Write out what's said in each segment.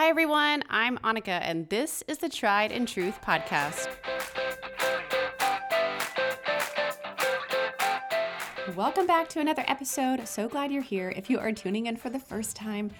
Hi, everyone. I'm Annika, and this is the Tried and Truth podcast. Welcome back to another episode. So glad you're here. If you are tuning in for the first time,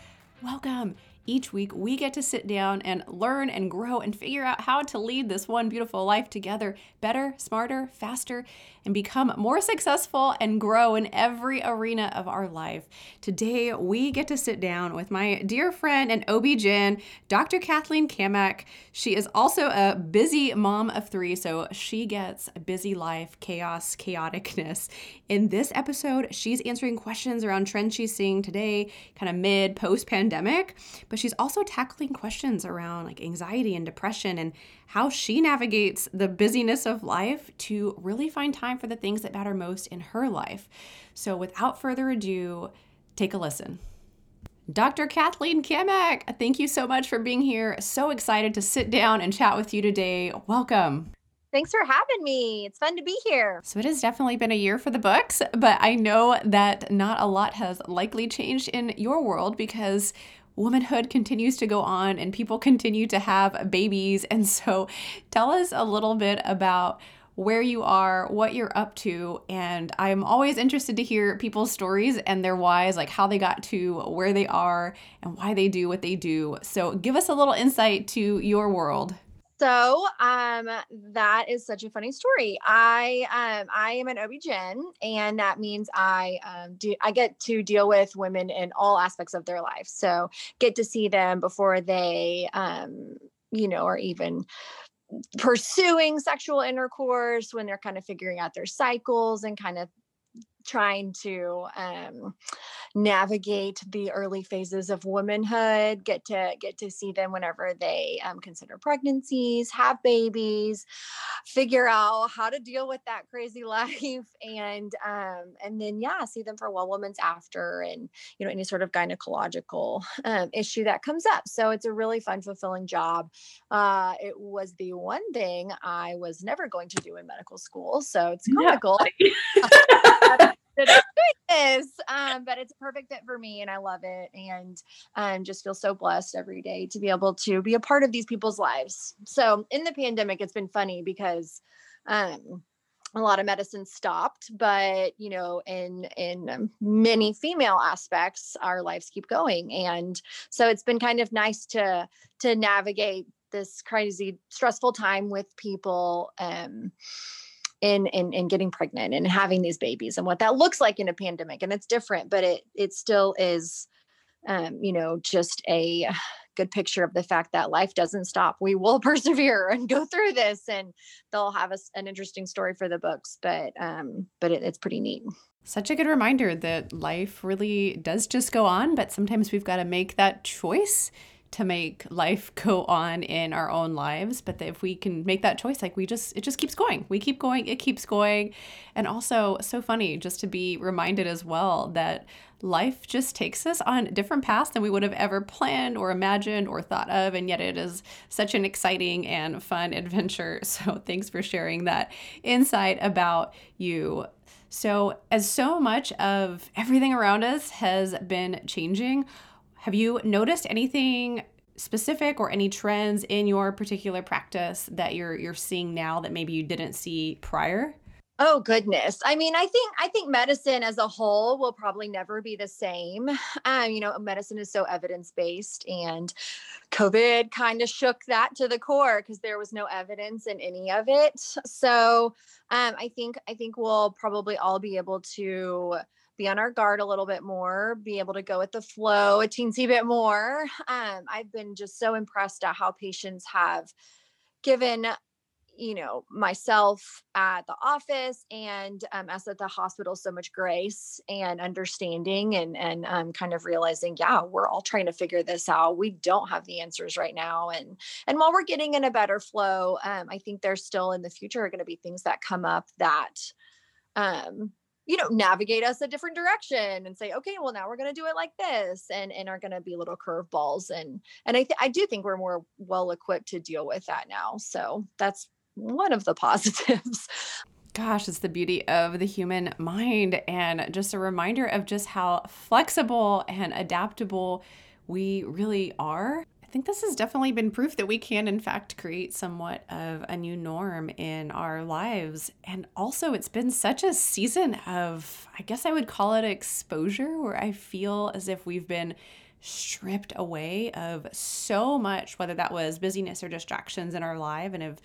welcome. Each week, we get to sit down and learn and grow and figure out how to lead this one beautiful life together better, smarter, faster, and become more successful and grow in every arena of our life. Today, we get to sit down with my dear friend and OB-GYN, Dr. Kathleen Kamak. She is also a busy mom of three, so she gets a busy life, chaos, chaoticness. In this episode, she's answering questions around trends she's seeing today, kind of mid, post pandemic but she's also tackling questions around like anxiety and depression and how she navigates the busyness of life to really find time for the things that matter most in her life. So, without further ado, take a listen. Dr. Kathleen Kamak, thank you so much for being here. So excited to sit down and chat with you today. Welcome. Thanks for having me. It's fun to be here. So, it has definitely been a year for the books, but I know that not a lot has likely changed in your world because womanhood continues to go on and people continue to have babies. And so, tell us a little bit about where you are, what you're up to. And I'm always interested to hear people's stories and their whys, like how they got to where they are and why they do what they do. So, give us a little insight to your world. So, um, that is such a funny story. I, um, I am an OB-GYN and that means I, um, do, I get to deal with women in all aspects of their life. So get to see them before they, um, you know, are even pursuing sexual intercourse when they're kind of figuring out their cycles and kind of trying to um, navigate the early phases of womanhood get to get to see them whenever they um, consider pregnancies have babies figure out how to deal with that crazy life and um, and then yeah see them for well woman's after and you know any sort of gynecological um, issue that comes up. So it's a really fun fulfilling job. Uh, it was the one thing i was never going to do in medical school so it's comical this. Um, but it's a perfect fit for me and I love it. And um, just feel so blessed every day to be able to be a part of these people's lives. So in the pandemic, it's been funny because um, a lot of medicine stopped but you know in in many female aspects our lives keep going and so it's been kind of nice to to navigate this crazy stressful time with people um in in in getting pregnant and having these babies and what that looks like in a pandemic and it's different but it it still is um you know just a good picture of the fact that life doesn't stop. We will persevere and go through this and they'll have us an interesting story for the books but um but it, it's pretty neat. Such a good reminder that life really does just go on but sometimes we've got to make that choice to make life go on in our own lives but if we can make that choice like we just it just keeps going. We keep going it keeps going. And also so funny just to be reminded as well that life just takes us on different paths than we would have ever planned or imagined or thought of and yet it is such an exciting and fun adventure. So thanks for sharing that insight about you. So as so much of everything around us has been changing have you noticed anything specific or any trends in your particular practice that you're you're seeing now that maybe you didn't see prior? Oh goodness. I mean, I think I think medicine as a whole will probably never be the same. Um, you know, medicine is so evidence-based and COVID kind of shook that to the core because there was no evidence in any of it. So um, I think I think we'll probably all be able to be on our guard a little bit more, be able to go with the flow a teensy bit more. Um, I've been just so impressed at how patients have given you know myself at the office and um, us at the hospital so much grace and understanding and and um, kind of realizing yeah we're all trying to figure this out we don't have the answers right now and and while we're getting in a better flow um, i think there's still in the future are going to be things that come up that um you know navigate us a different direction and say okay well now we're going to do it like this and and are going to be little curveballs and and i th- i do think we're more well equipped to deal with that now so that's one of the positives. Gosh, it's the beauty of the human mind and just a reminder of just how flexible and adaptable we really are think this has definitely been proof that we can, in fact, create somewhat of a new norm in our lives. And also, it's been such a season of, I guess I would call it exposure, where I feel as if we've been stripped away of so much, whether that was busyness or distractions in our life, and have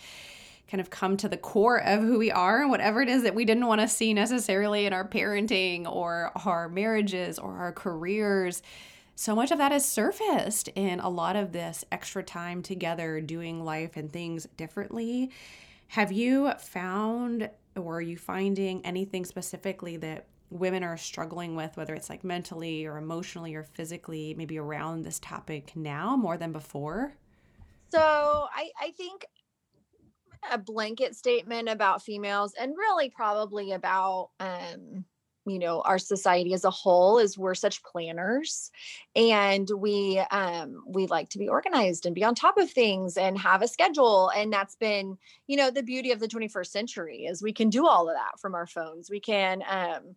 kind of come to the core of who we are and whatever it is that we didn't want to see necessarily in our parenting or our marriages or our careers so much of that has surfaced in a lot of this extra time together doing life and things differently. Have you found or are you finding anything specifically that women are struggling with, whether it's like mentally or emotionally or physically, maybe around this topic now more than before? So I, I think a blanket statement about females and really probably about um, you know our society as a whole is we're such planners and we um we like to be organized and be on top of things and have a schedule and that's been you know the beauty of the 21st century is we can do all of that from our phones. We can um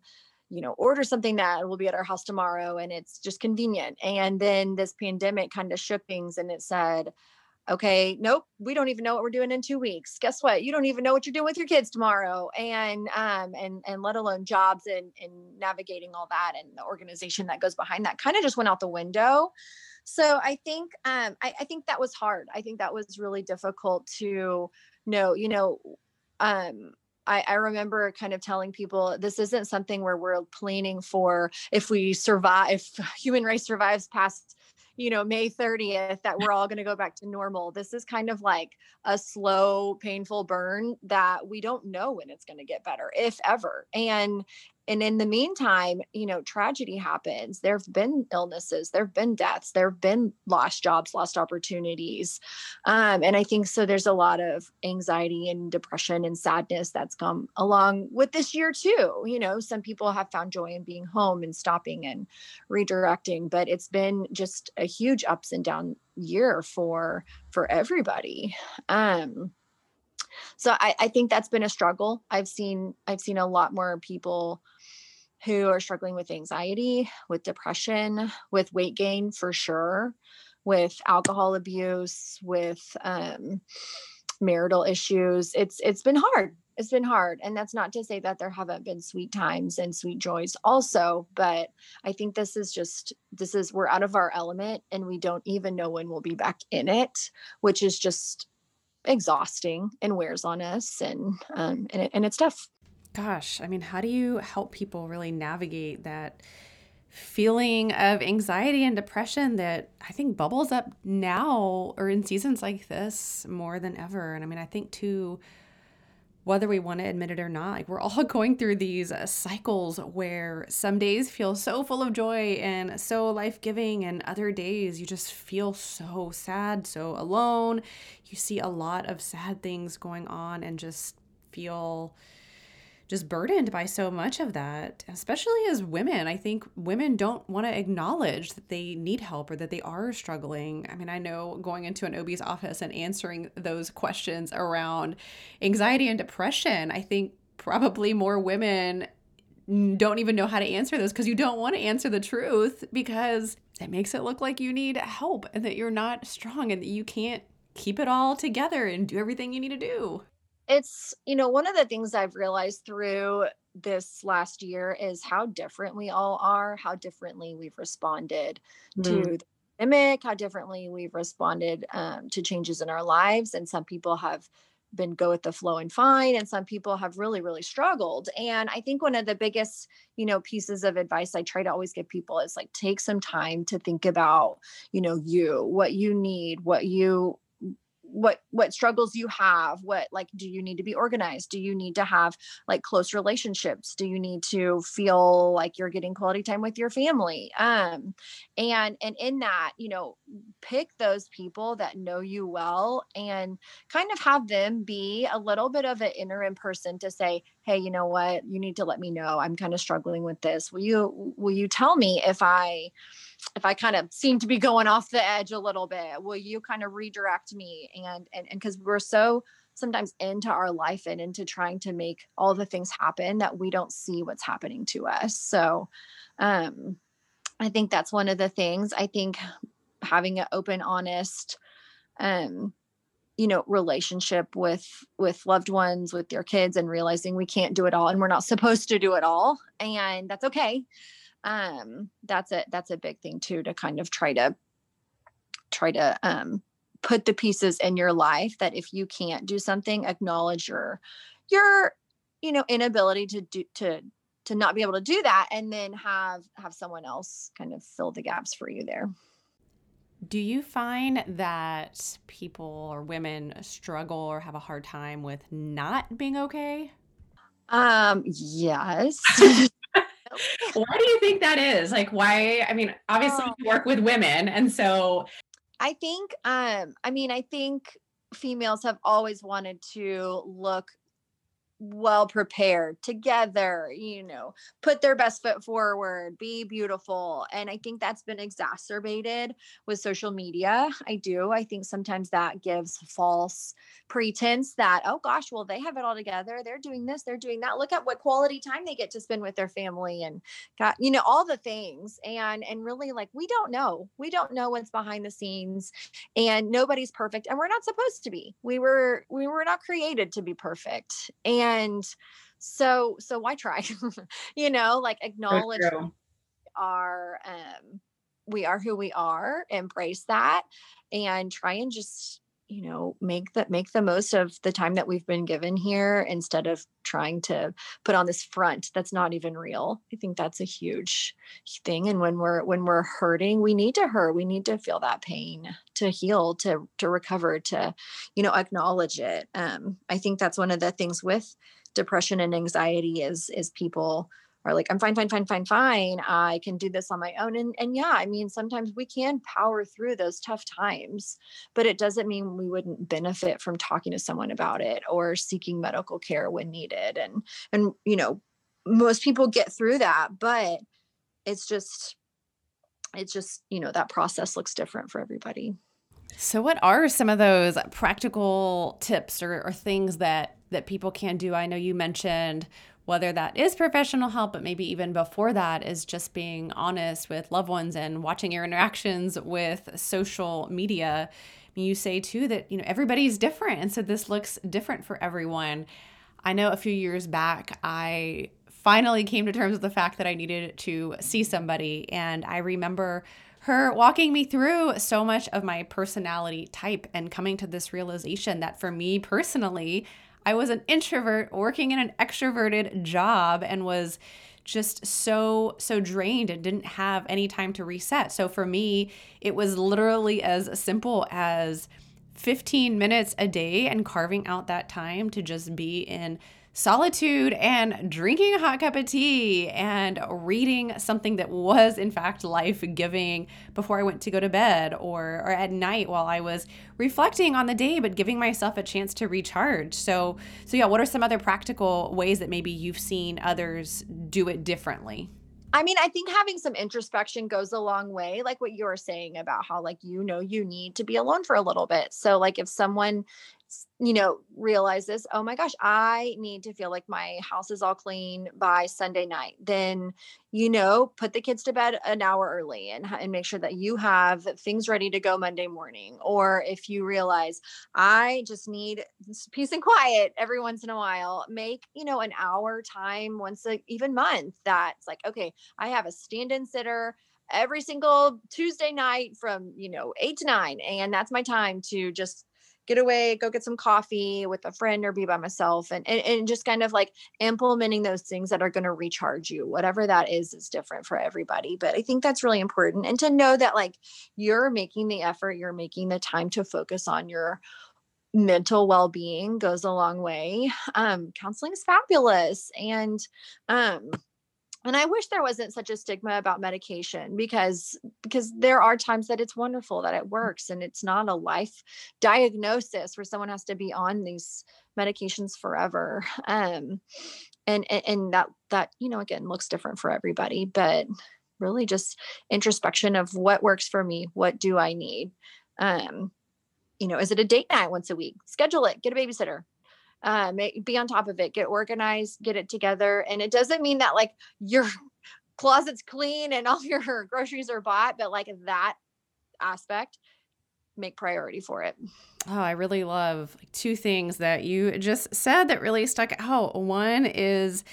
you know order something that will be at our house tomorrow and it's just convenient. And then this pandemic kind of shook things and it said okay nope we don't even know what we're doing in two weeks. Guess what? You don't even know what you're doing with your kids tomorrow. And um and and let alone jobs and and navigating all that and the organization that goes behind that kind of just went out the window. So i think um I, I think that was hard. I think that was really difficult to know you know um I, I, remember kind of telling people this isn't something where we're planning for if we survive, if human race survives past you know, May 30th that we're all going to go back to normal. This is kind of like a slow, painful burn that we don't know when it's going to get better, if ever. And and in the meantime you know tragedy happens. There have been illnesses there have been deaths there have been lost jobs lost opportunities. Um, and i think so there's a lot of anxiety and depression and sadness that's come along with this year too. You know some people have found joy in being home and stopping and redirecting but it's been just a huge ups and down year for for everybody. Um so I, I think that's been a struggle. I've seen i've seen a lot more people who are struggling with anxiety, with depression, with weight gain for sure, with alcohol abuse, with um, marital issues. It's it's been hard. It's been hard, and that's not to say that there haven't been sweet times and sweet joys also. But I think this is just this is we're out of our element, and we don't even know when we'll be back in it, which is just exhausting and wears on us, and um, and, it, and it's tough gosh, I mean, how do you help people really navigate that feeling of anxiety and depression that I think bubbles up now or in seasons like this more than ever? And I mean, I think too, whether we want to admit it or not, like we're all going through these uh, cycles where some days feel so full of joy and so life giving, and other days you just feel so sad, so alone. You see a lot of sad things going on and just feel just burdened by so much of that, especially as women. I think women don't want to acknowledge that they need help or that they are struggling. I mean, I know going into an OB's office and answering those questions around anxiety and depression, I think probably more women don't even know how to answer those because you don't want to answer the truth because it makes it look like you need help and that you're not strong and that you can't keep it all together and do everything you need to do it's you know one of the things i've realized through this last year is how different we all are how differently we've responded mm. to the pandemic how differently we've responded um, to changes in our lives and some people have been go with the flow and fine and some people have really really struggled and i think one of the biggest you know pieces of advice i try to always give people is like take some time to think about you know you what you need what you what what struggles you have what like do you need to be organized? Do you need to have like close relationships? Do you need to feel like you're getting quality time with your family? Um and and in that you know pick those people that know you well and kind of have them be a little bit of an interim person to say hey you know what? You need to let me know. I'm kind of struggling with this. Will you will you tell me if i if I kind of seem to be going off the edge a little bit, will you kind of redirect me? And and and because we're so sometimes into our life and into trying to make all the things happen that we don't see what's happening to us. So um I think that's one of the things. I think having an open honest um you know relationship with with loved ones with your kids and realizing we can't do it all and we're not supposed to do it all and that's okay um that's a that's a big thing too to kind of try to try to um put the pieces in your life that if you can't do something acknowledge your your you know inability to do to to not be able to do that and then have have someone else kind of fill the gaps for you there do you find that people or women struggle or have a hard time with not being okay? Um, yes. why do you think that is? Like why I mean, obviously oh. you work with women and so I think um I mean, I think females have always wanted to look well prepared together you know put their best foot forward be beautiful and i think that's been exacerbated with social media i do i think sometimes that gives false pretense that oh gosh well they have it all together they're doing this they're doing that look at what quality time they get to spend with their family and got you know all the things and and really like we don't know we don't know what's behind the scenes and nobody's perfect and we're not supposed to be we were we were not created to be perfect and so so why try? You know like acknowledge our um we are who we are embrace that and try and just you know make that make the most of the time that we've been given here instead of trying to put on this front that's not even real. I think that's a huge thing and when we're when we're hurting we need to hurt. We need to feel that pain to heal to to recover to you know acknowledge it. Um i think that's one of the things with depression and anxiety is is people are like i'm fine fine fine fine fine i can do this on my own and and yeah i mean sometimes we can power through those tough times but it doesn't mean we wouldn't benefit from talking to someone about it or seeking medical care when needed and and you know most people get through that but it's just it's just you know that process looks different for everybody. So what are some of those practical tips or, or things that that people can do? I know you mentioned whether that is professional help, but maybe even before that is just being honest with loved ones and watching your interactions with social media. You say too that, you know, everybody's different. And so this looks different for everyone. I know a few years back, I finally came to terms with the fact that I needed to see somebody. And I remember her walking me through so much of my personality type and coming to this realization that for me personally, I was an introvert working in an extroverted job and was just so so drained and didn't have any time to reset. So for me, it was literally as simple as 15 minutes a day and carving out that time to just be in solitude and drinking a hot cup of tea and reading something that was in fact life giving before I went to go to bed or or at night while I was reflecting on the day but giving myself a chance to recharge. So so yeah, what are some other practical ways that maybe you've seen others do it differently? I mean, I think having some introspection goes a long way, like what you were saying about how, like, you know, you need to be alone for a little bit. So, like, if someone you know, realizes, oh my gosh, I need to feel like my house is all clean by Sunday night. Then, you know, put the kids to bed an hour early and, and make sure that you have things ready to go Monday morning. Or if you realize I just need peace and quiet every once in a while, make, you know, an hour time once a even month that's like, okay, I have a stand in sitter every single Tuesday night from, you know, eight to nine. And that's my time to just get away, go get some coffee with a friend or be by myself and, and, and just kind of like implementing those things that are going to recharge you. Whatever that is, is different for everybody. But I think that's really important. And to know that like you're making the effort, you're making the time to focus on your mental well-being goes a long way um counseling is fabulous and um and i wish there wasn't such a stigma about medication because because there are times that it's wonderful that it mm. works and it's not a life diagnosis where someone has to be on these medications forever. Um and and, and that that you know again looks different for everybody but really just introspection of what works for me what do i need? Um you know is it a date night once a week? Schedule it get a babysitter uh, be on top of it, get organized, get it together. And it doesn't mean that like your closet's clean and all your groceries are bought, but like that aspect, make priority for it. Oh, I really love two things that you just said that really stuck out. One is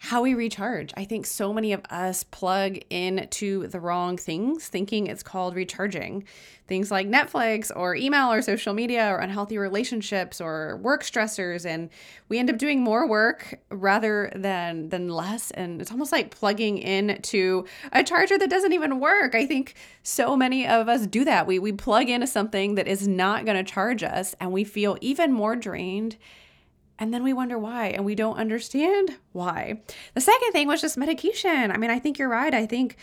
how we recharge. I think so many of us plug into the wrong things, thinking it's called recharging. Things like Netflix or email or social media or unhealthy relationships or work stressors and we end up doing more work rather than than less and it's almost like plugging into a charger that doesn't even work. I think so many of us do that. We we plug into something that is not going to charge us and we feel even more drained and then we wonder why and we don't understand why. The second thing was just medication. I mean, I think you're right. I think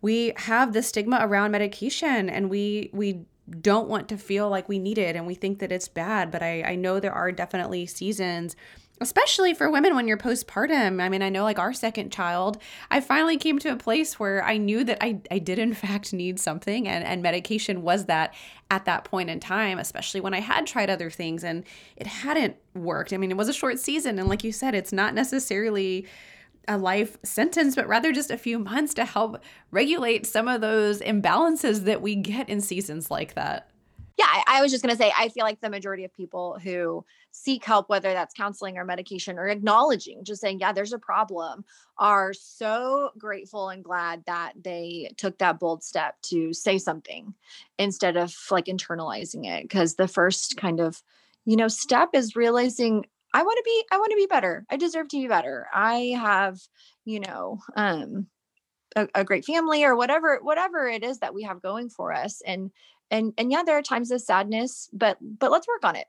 we have the stigma around medication and we we don't want to feel like we need it and we think that it's bad, but I, I know there are definitely seasons especially for women when you're postpartum. I mean, I know like our second child, I finally came to a place where I knew that I, I did in fact need something and, and medication was that at that point in time, especially when I had tried other things and it hadn't worked. I mean, it was a short season. And like you said, it's not necessarily a life sentence, but rather just a few months to help regulate some of those imbalances that we get in seasons like that yeah, I, I was just going to say, I feel like the majority of people who seek help, whether that's counseling or medication or acknowledging, just saying, yeah, there's a problem, are so grateful and glad that they took that bold step to say something instead of like internalizing it. Cause the first kind of, you know, step is realizing I want to be, I want to be better. I deserve to be better. I have, you know, um, a, a, great family or whatever whatever it is that we have going for us and and and yeah there are times of sadness but but let's work on it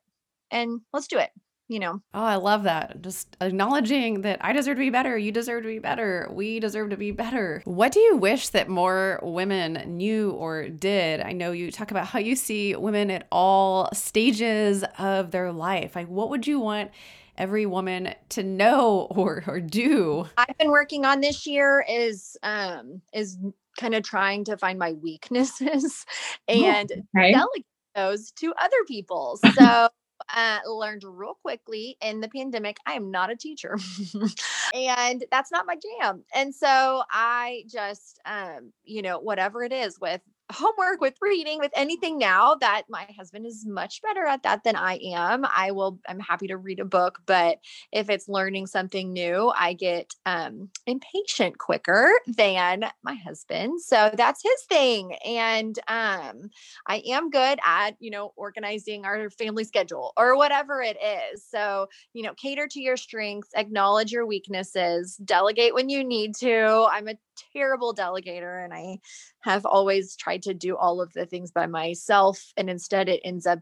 and let's do it you know? Oh i love that. Just acknowledging that i deserve to be better you deserve to be better we deserve to be better. What do you wish that more women knew or did? I know you talk about how you see women at all stages of their life. Like what would you want every woman to know or, or do? I've been working on this year is um is kind of trying to find my weaknesses and okay. delegate those to other people. So uh, learned real quickly in the pandemic. I am not a teacher, and that's not my jam. And so I just, um, you know, whatever it is with homework, with reading, with anything now that my husband is much better at that than I am. I will, I'm happy to read a book, but if it's learning something new, I get um, impatient quicker than my husband. So that's his thing. And um, I am good at, you know, organizing our family schedule or whatever it is. So, you know, cater to your strengths, acknowledge your weaknesses, delegate when you need to. I'm a terrible delegator and I have always tried to do all of the things by myself. And instead, it ends up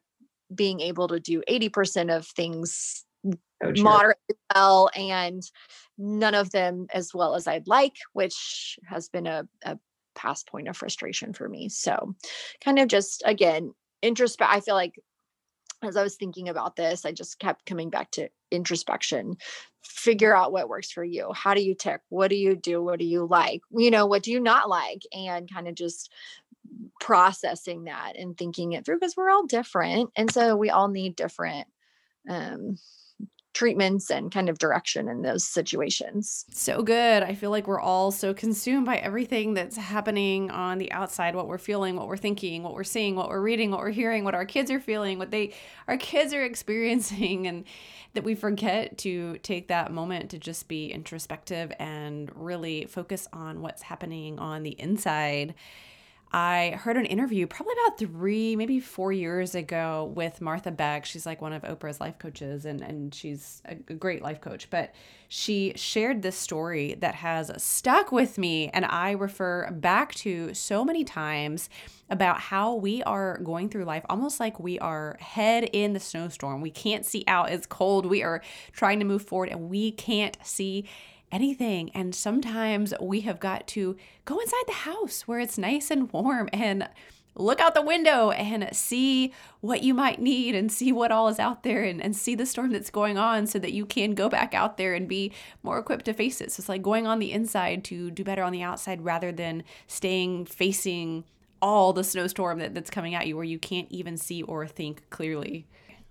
being able to do 80% of things oh, moderately well and none of them as well as I'd like, which has been a, a past point of frustration for me. So, kind of just again, introspect. I feel like as I was thinking about this, I just kept coming back to introspection. Figure out what works for you. How do you tick? What do you do? What do you like? You know, what do you not like? And kind of just processing that and thinking it through because we're all different. And so we all need different um treatments and kind of direction in those situations. So good. I feel like we're all so consumed by everything that's happening on the outside, what we're feeling, what we're thinking, what we're seeing, what we're reading, what we're hearing, what our kids are feeling, what they our kids are experiencing and that we forget to take that moment to just be introspective and really focus on what's happening on the inside I heard an interview probably about three, maybe four years ago with Martha Beck. She's like one of Oprah's life coaches, and, and she's a great life coach. But she shared this story that has stuck with me, and I refer back to so many times about how we are going through life almost like we are head in the snowstorm. We can't see out, it's cold. We are trying to move forward, and we can't see anything. And sometimes we have got to go inside the house where it's nice and warm and look out the window and see what you might need and see what all is out there and, and see the storm that's going on so that you can go back out there and be more equipped to face it. So it's like going on the inside to do better on the outside rather than staying facing all the snowstorm that, that's coming at you where you can't even see or think clearly.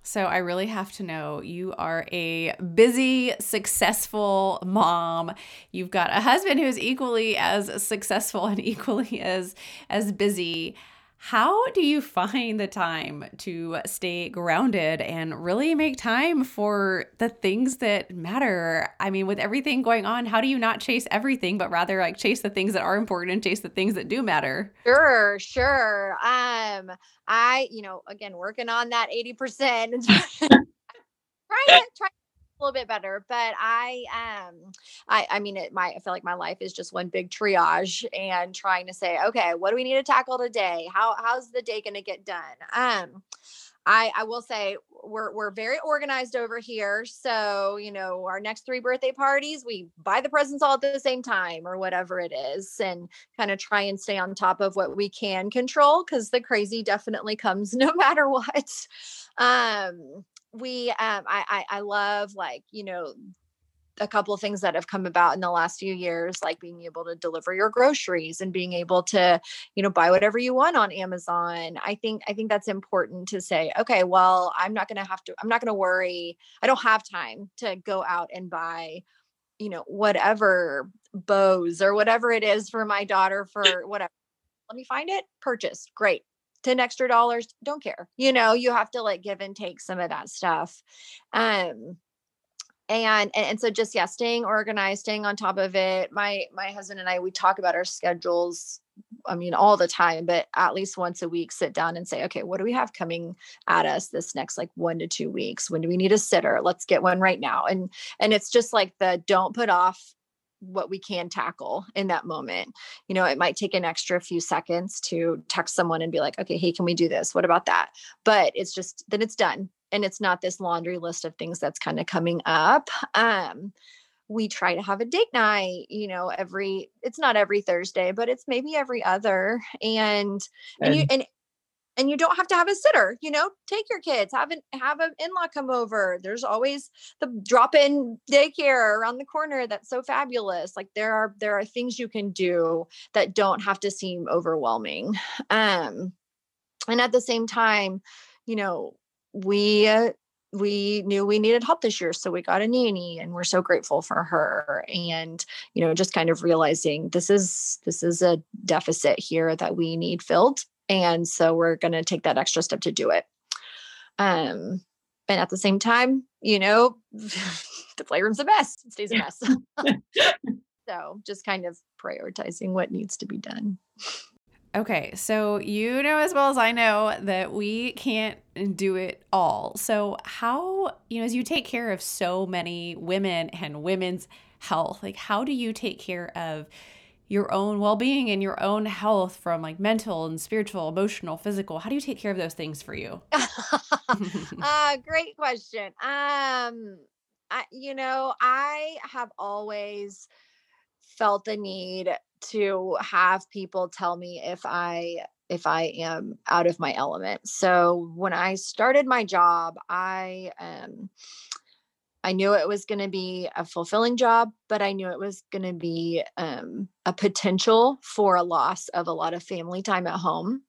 So I really have to know you are a busy, successful mom. You've got a husband who's equally as successful and equally as as busy. How do you find the time to stay grounded and really make time for the things that matter? I mean, with everything going on, how do you not chase everything, but rather like chase the things that are important and chase the things that do matter? Sure, sure. Um, I, you know, again, working on that 80%. trying to try a little bit better but i um i i mean it my i feel like my life is just one big triage and trying to say okay what do we need to tackle today how how's the day going to get done um I, I will say we're we're very organized over here. So, you know, our next three birthday parties, we buy the presents all at the same time or whatever it is and kind of try and stay on top of what we can control because the crazy definitely comes no matter what. Um we um I, I i love like you know a couple of things that have come about in the last few years like being able to deliver your groceries and being able to you know buy whatever you want on amazon. I think i think that's important to say okay well i'm not going to have to i'm not going to worry i don't have time to go out and buy you know whatever bows or whatever it is for my daughter for whatever. Let me find it purchased great 10 extra dollars don't care you know you have to like give and take some of that stuff um and, and and so just yeah staying organized staying on top of it my my husband and i we talk about our schedules i mean all the time but at least once a week sit down and say okay what do we have coming at us this next like one to two weeks? When do we need a sitter? Let's get one right now. And and it's just like the don't put off what we can tackle in that moment. You know, it might take an extra few seconds to text someone and be like, okay, hey, can we do this? What about that? But it's just then it's done. And it's not this laundry list of things that's kind of coming up. Um, we try to have a date night, you know, every it's not every Thursday, but it's maybe every other. And and, and you and and you don't have to have a sitter you know take your kids have an have an in-law come over. There's always the drop-in daycare around the corner that's so fabulous. Like there are there are things you can do that don't have to seem overwhelming. Um and at the same time you know we uh, we knew we needed help this year so we got a nanny and we're so grateful for her. And you know just kind of realizing this is this is a deficit here that we need filled and so we're going to take that extra step to do it. Um, and at the same time, you know, the playroom's a mess. It stays a mess. so just kind of prioritizing what needs to be done. Okay, so you know as well as I know that we can't do it all. So, how, you know, as you take care of so many women and women's health, like how do you take care of your own well-being and your own health from like mental and spiritual emotional physical. How do you take care of those things for you? Uh, great question. Um I, you know i have always felt the need to have people tell me if i if i am out of my element. So when i started my job i um I knew it was going to be a fulfilling job, but I knew it was going to be um, a potential for a loss of a lot of family time at home.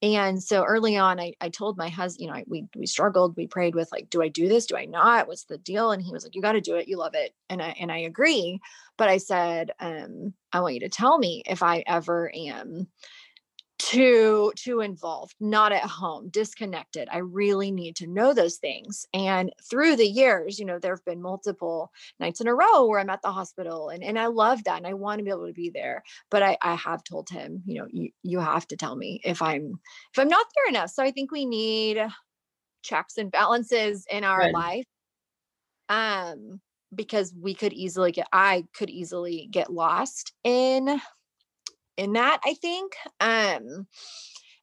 And so early on, I, I told my husband, you know, we we struggled. We prayed with like, do I do this? Do I not? What's the deal? And he was like, you got to do it. You love it, and I and I agree. But I said, um, I want you to tell me if I ever am too too involved not at home disconnected i really need to know those things and through the years you know there have been multiple nights in a row where i'm at the hospital and, and i love that and i want to be able to be there but i i have told him you know you you have to tell me if i'm if i'm not there enough so i think we need checks and balances in our right. life um because we could easily get i could easily get lost in in that i think um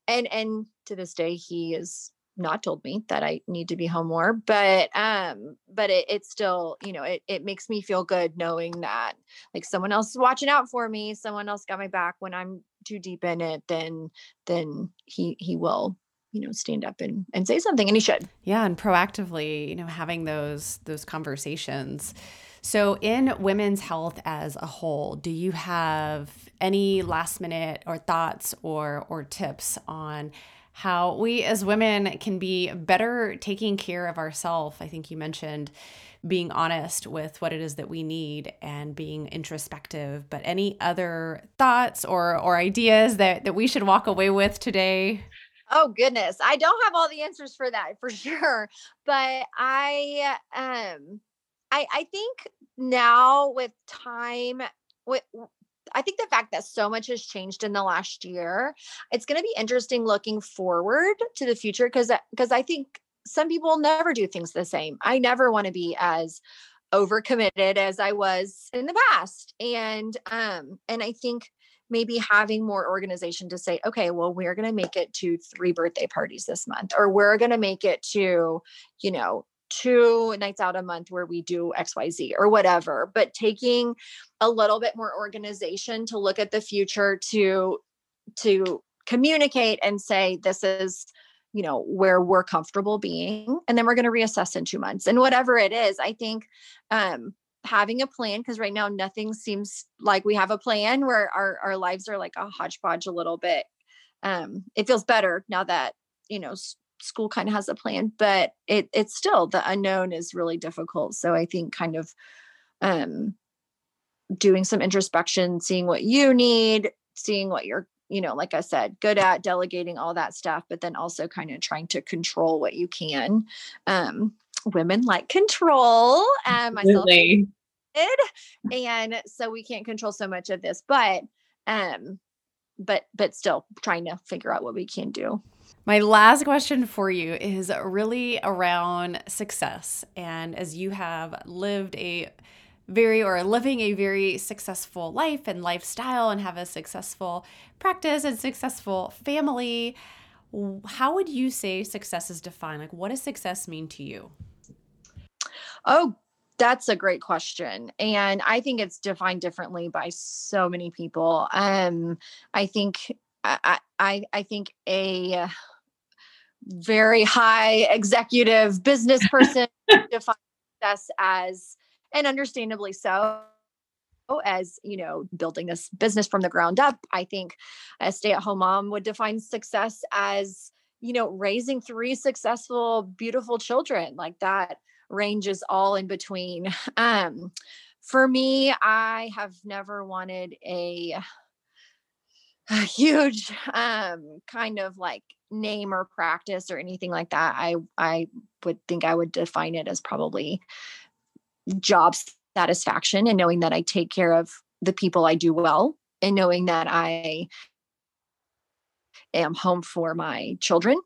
and and to this day he is not told me that i need to be home more but um but it, it's still you know it, it makes me feel good knowing that like someone else is watching out for me someone else got my back when i'm too deep in it then then he he will you know stand up and and say something and he should. Yeah and proactively you know having those those conversations so, in women's health as a whole, do you have any last minute or thoughts or or tips on how we as women can be better taking care of ourselves. I think you mentioned being honest with what it is that we need and being introspective. But any other thoughts or or ideas that that we should walk away with today? Oh goodness, I don't have all the answers for that for sure, but I um I I think now with time with I think the fact that so much has changed in the last year, it's going to be interesting looking forward to the future because because I think some people never do things the same. I never want to be as overcommitted as I was in the past. And um and I think maybe having more organization to say, okay, well, we're going to make it to three birthday parties this month, or we're going to make it to, you know, two nights out a month where we do XYZ or whatever, but taking a little bit more organization to look at the future to to communicate and say this is you know where we're comfortable being and then we're going to reassess in 2 months and whatever it is i think um having a plan because right now nothing seems like we have a plan where our our lives are like a hodgepodge a little bit um it feels better now that you know school kind of has a plan but it it's still the unknown is really difficult so i think kind of um doing some introspection seeing what you need seeing what you're you know like i said good at delegating all that stuff but then also kind of trying to control what you can. Um women like control and myself and so we can't control so much of this but um but but still trying to figure out what we can do my last question for you is really around success. And as you have lived a very or living a very successful life and lifestyle and have a successful practice and successful family how would you say success is defined? Like what does success mean to you? Oh that's a great question. And i think it's defined differently by so many people. Um i think i i, I think a very high executive business person defines success as and understandably so as you know building this business from the ground up. I think a stay-at-home mom would define success as you know raising three successful beautiful children. Like that ranges all in between. Um for me i have never wanted a, a huge um kind of like name or practice or anything like that i i would think i would define it as probably job satisfaction and knowing that I take care of the people I do well and knowing that I am home for my children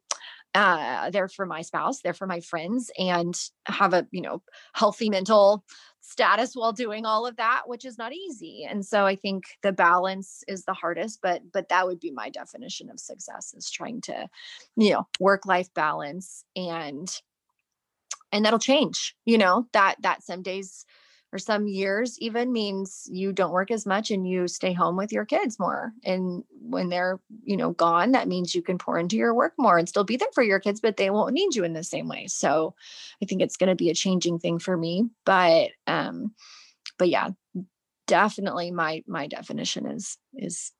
uh there for my spouse there for my friends and have a you know healthy mental status while doing all of that which is not easy and so i think the balance is the hardest but but that would be my definition of success is trying to you know work life balance and and that'll change you know that that some days or some years even means you don't work as much and you stay home with your kids more and when they're you know gone that means you can pour into your work more and still be there for your kids but they won't need you in the same way so i think it's going to be a changing thing for me but um but yeah definitely my my definition is is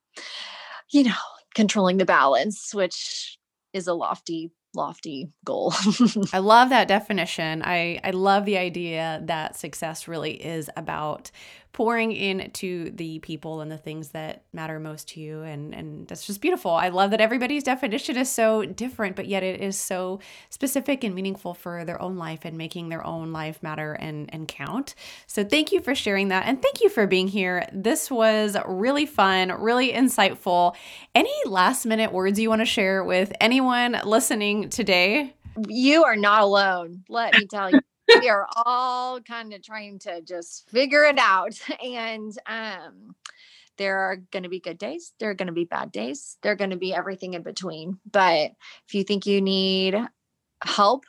you know controlling the balance which is a lofty lofty goal. I love that definition. I, I love the idea that success really is about pouring into the people and the things that matter most to you and and that's just beautiful. I love that everybody's definition is so different but yet it is so specific and meaningful for their own life and making their own life matter and and count. So thank you for sharing that and thank you for being here. This was really fun, really insightful. Any last minute words you want to share with anyone listening today? You are not alone. Let me tell you we are all kind of trying to just figure it out. And um, there are going to be good days, there are going to be bad days, there are going to be everything in between. But if you think you need help,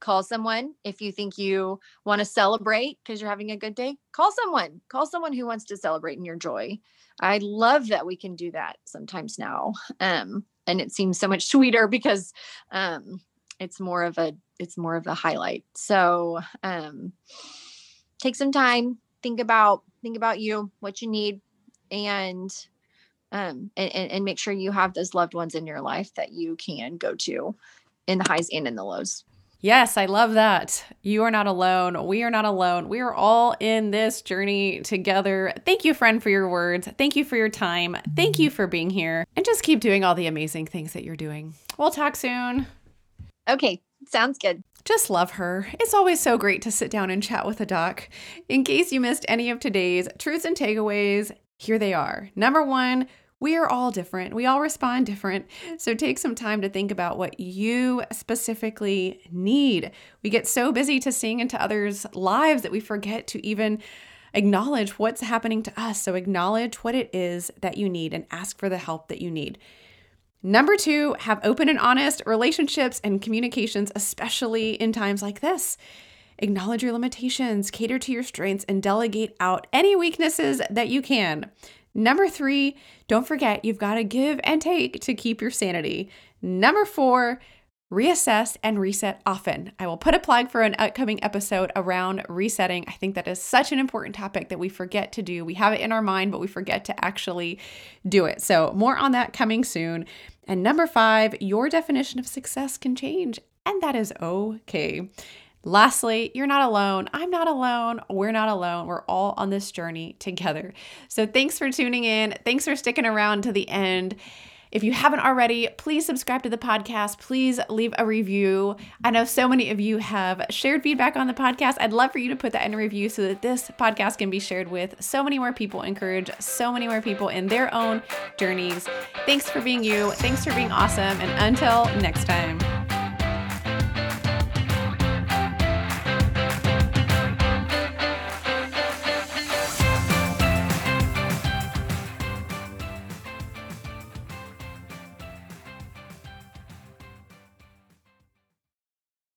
call someone. If you think you want to celebrate because you're having a good day, call someone. Call someone who wants to celebrate in your joy. I love that we can do that sometimes now. Um, and it seems so much sweeter because um, it's more of a it's more of a highlight so um take some time think about think about you what you need and um, and, and, make sure you have those loved ones in your life that you can go to in the highs and in the lows. Yes, I love that. You are not alone. We are not alone. We are all in this journey together. Thank you, friend, for your words. Thank you for your time. Thank you for being here. And just keep doing all the amazing things that you're doing. We'll talk soon. Okay, sounds good. Just love her. It's always so great to sit down and chat with a doc. In case you missed any of today's truths and takeaways, here they are. Number one, we are all different. We all respond different. So take some time to think about what you specifically need. We get so busy to seeing into others' lives that we forget to even acknowledge what's happening to us. So acknowledge what it is that you need and ask for the help that you need. Number two, have open and honest relationships and communications, especially in times like this. Acknowledge your limitations, cater to your strengths, and delegate out any weaknesses that you can. Number three, don't forget you've got to give and take to keep your sanity. Number four, reassess and reset often. I will put a plug for an upcoming episode around resetting. I think that is such an important topic that we forget to do. We have it in our mind, but we forget to actually do it. So, more on that coming soon. And number five, your definition of success can change, and that is okay. Lastly, you're not alone. I'm not alone. We're not alone. We're all on this journey together. So thanks for tuning in. Thanks for sticking around to the end. If you haven't already, please subscribe to the podcast. Please leave a review. I know so many of you have shared feedback on the podcast. I'd love for you to put that in a review so that this podcast can be shared with so many more people, encourage so many more people in their own journeys. Thanks for being you. Thanks for being awesome. And until next time.